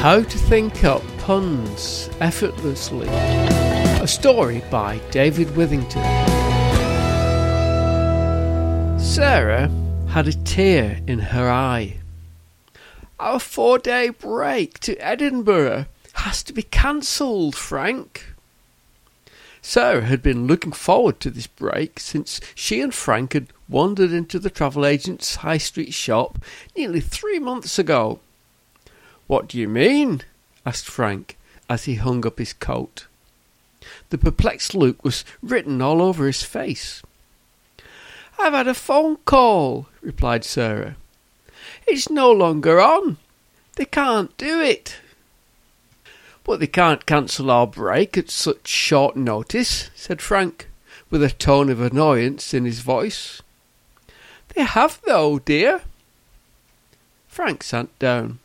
How to Think Up Puns Effortlessly. A story by David Withington. Sarah had a tear in her eye. Our four day break to Edinburgh has to be cancelled, Frank. Sarah had been looking forward to this break since she and Frank had wandered into the travel agent's high street shop nearly three months ago. What do you mean? asked Frank as he hung up his coat. The perplexed look was written all over his face. I've had a phone call, replied Sarah. It's no longer on. They can't do it. But they can't cancel our break at such short notice, said Frank, with a tone of annoyance in his voice. They have, though, dear. Frank sat down.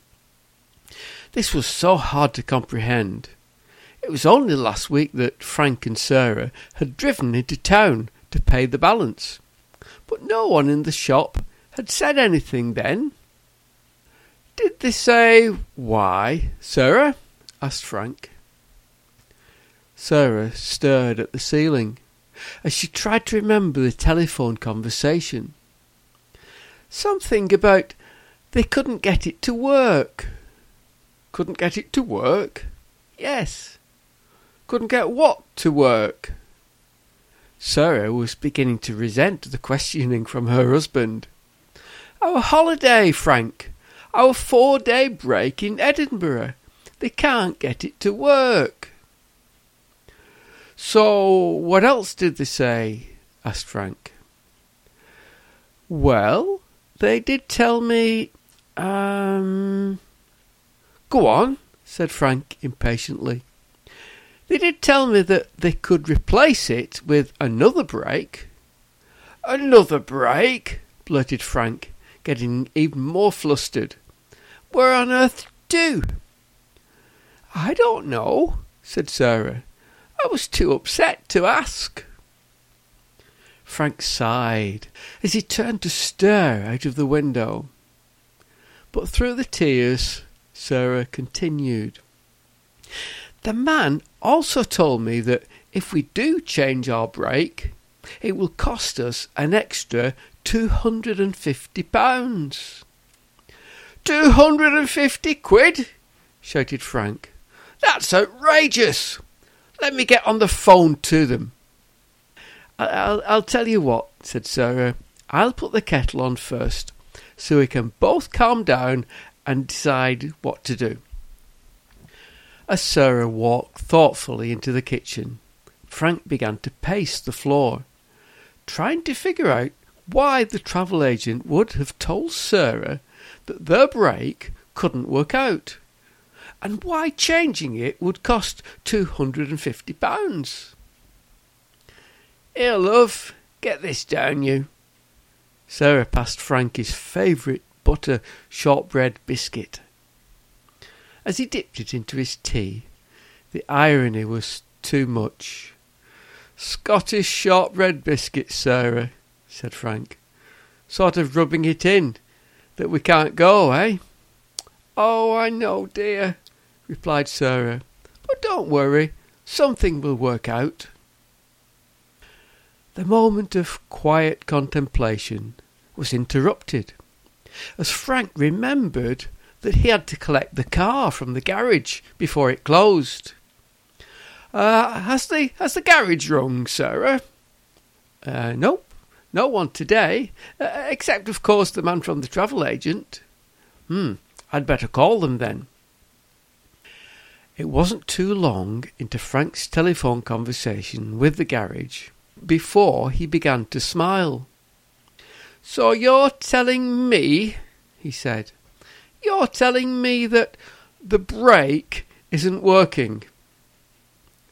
This was so hard to comprehend. It was only last week that Frank and Sarah had driven into town to pay the balance, but no one in the shop had said anything then. Did they say why, Sarah? asked Frank. Sarah stared at the ceiling as she tried to remember the telephone conversation. Something about they couldn't get it to work. Couldn't get it to work? Yes. Couldn't get what to work? Sarah was beginning to resent the questioning from her husband. Our holiday, Frank. Our four day break in Edinburgh. They can't get it to work. So, what else did they say? asked Frank. Well, they did tell me, um, Go on, said Frank impatiently. They did tell me that they could replace it with another break. Another break? blurted Frank, getting even more flustered. Where on earth do? I don't know, said Sarah. I was too upset to ask. Frank sighed as he turned to stare out of the window. But through the tears Sarah continued. The man also told me that if we do change our break, it will cost us an extra two hundred and fifty pounds. Two hundred and fifty quid? shouted Frank. That's outrageous! Let me get on the phone to them. I'll, I'll tell you what, said Sarah. I'll put the kettle on first, so we can both calm down and decide what to do. As Sarah walked thoughtfully into the kitchen, Frank began to pace the floor, trying to figure out why the travel agent would have told Sarah that their break couldn't work out, and why changing it would cost two hundred and fifty pounds. Here, love, get this down, you. Sarah passed Frank his favourite butter shortbread biscuit. As he dipped it into his tea, the irony was too much. Scottish shortbread biscuits, Sarah, said Frank, sort of rubbing it in that we can't go, eh? Oh, I know, dear, replied Sarah, but don't worry, something will work out. The moment of quiet contemplation was interrupted as Frank remembered that he had to collect the car from the garage before it closed. Uh, has the has the garage rung, Sarah? Uh, nope, no one today, uh, except of course the man from the travel agent. Hmm, I'd better call them then. It wasn't too long into Frank's telephone conversation with the garage before he began to smile. So you're telling me, he said, you're telling me that the brake isn't working.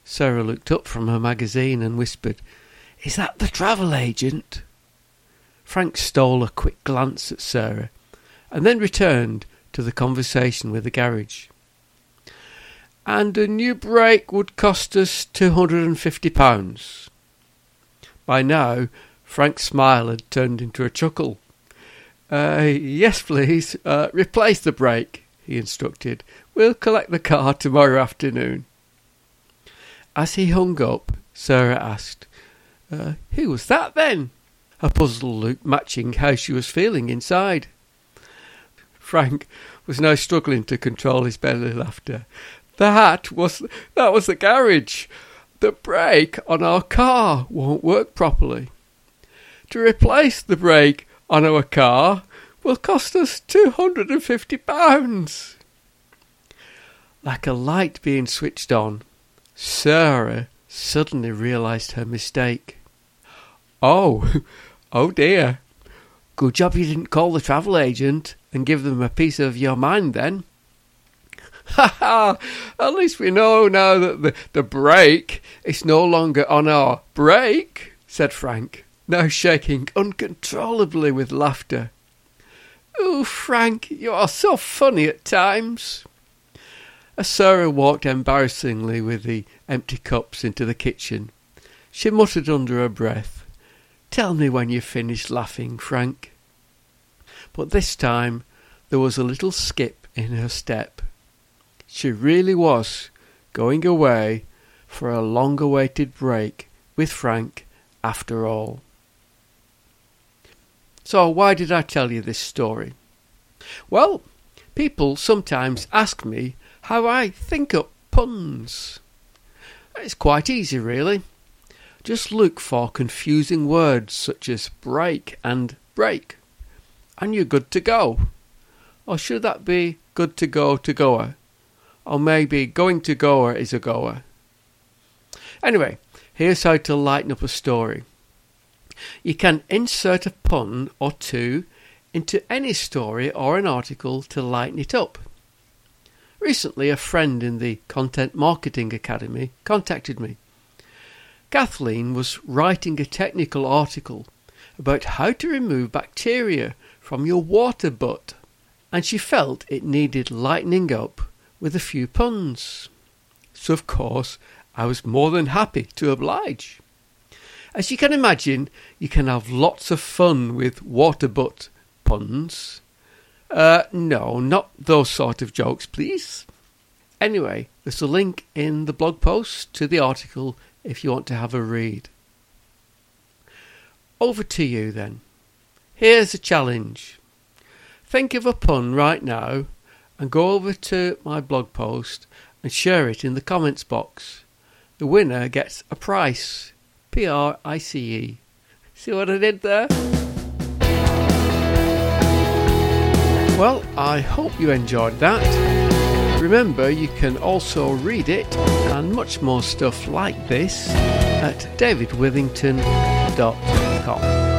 Sarah looked up from her magazine and whispered, Is that the travel agent? Frank stole a quick glance at Sarah and then returned to the conversation with the garage. And a new brake would cost us £250. By now, Frank's smile had turned into a chuckle. Uh, yes, please. Uh, replace the brake, he instructed, We'll collect the car tomorrow afternoon. As he hung up, Sarah asked, uh, Who was that then? A puzzled look matching how she was feeling inside. Frank was now struggling to control his belly laughter. That was that was the garage. The brake on our car won't work properly. To replace the brake on our car will cost us two hundred and fifty pounds. Like a light being switched on, Sarah suddenly realized her mistake. Oh, oh dear. Good job you didn't call the travel agent and give them a piece of your mind then. Ha ha! At least we know now that the, the brake is no longer on our brake, said Frank, now shaking uncontrollably with laughter. Oh, Frank, you are so funny at times. As Sarah walked embarrassingly with the empty cups into the kitchen, she muttered under her breath, Tell me when you've finished laughing, Frank. But this time there was a little skip in her step. She really was going away for a long awaited break with Frank after all. So, why did I tell you this story? Well, people sometimes ask me how I think up puns. It's quite easy, really. Just look for confusing words such as break and brake, and you're good to go. Or should that be good to go to goer? Or maybe going to goer is a goer. Anyway, here's how to lighten up a story. You can insert a pun or two into any story or an article to lighten it up. Recently, a friend in the Content Marketing Academy contacted me. Kathleen was writing a technical article about how to remove bacteria from your water butt, and she felt it needed lightening up with a few puns. So, of course, I was more than happy to oblige. As you can imagine, you can have lots of fun with water butt puns. Uh, no, not those sort of jokes, please. Anyway, there's a link in the blog post to the article if you want to have a read. Over to you then. Here's a challenge. Think of a pun right now and go over to my blog post and share it in the comments box. The winner gets a price. P R I C E. See what I did there? Well, I hope you enjoyed that. Remember, you can also read it and much more stuff like this at davidwithington.com.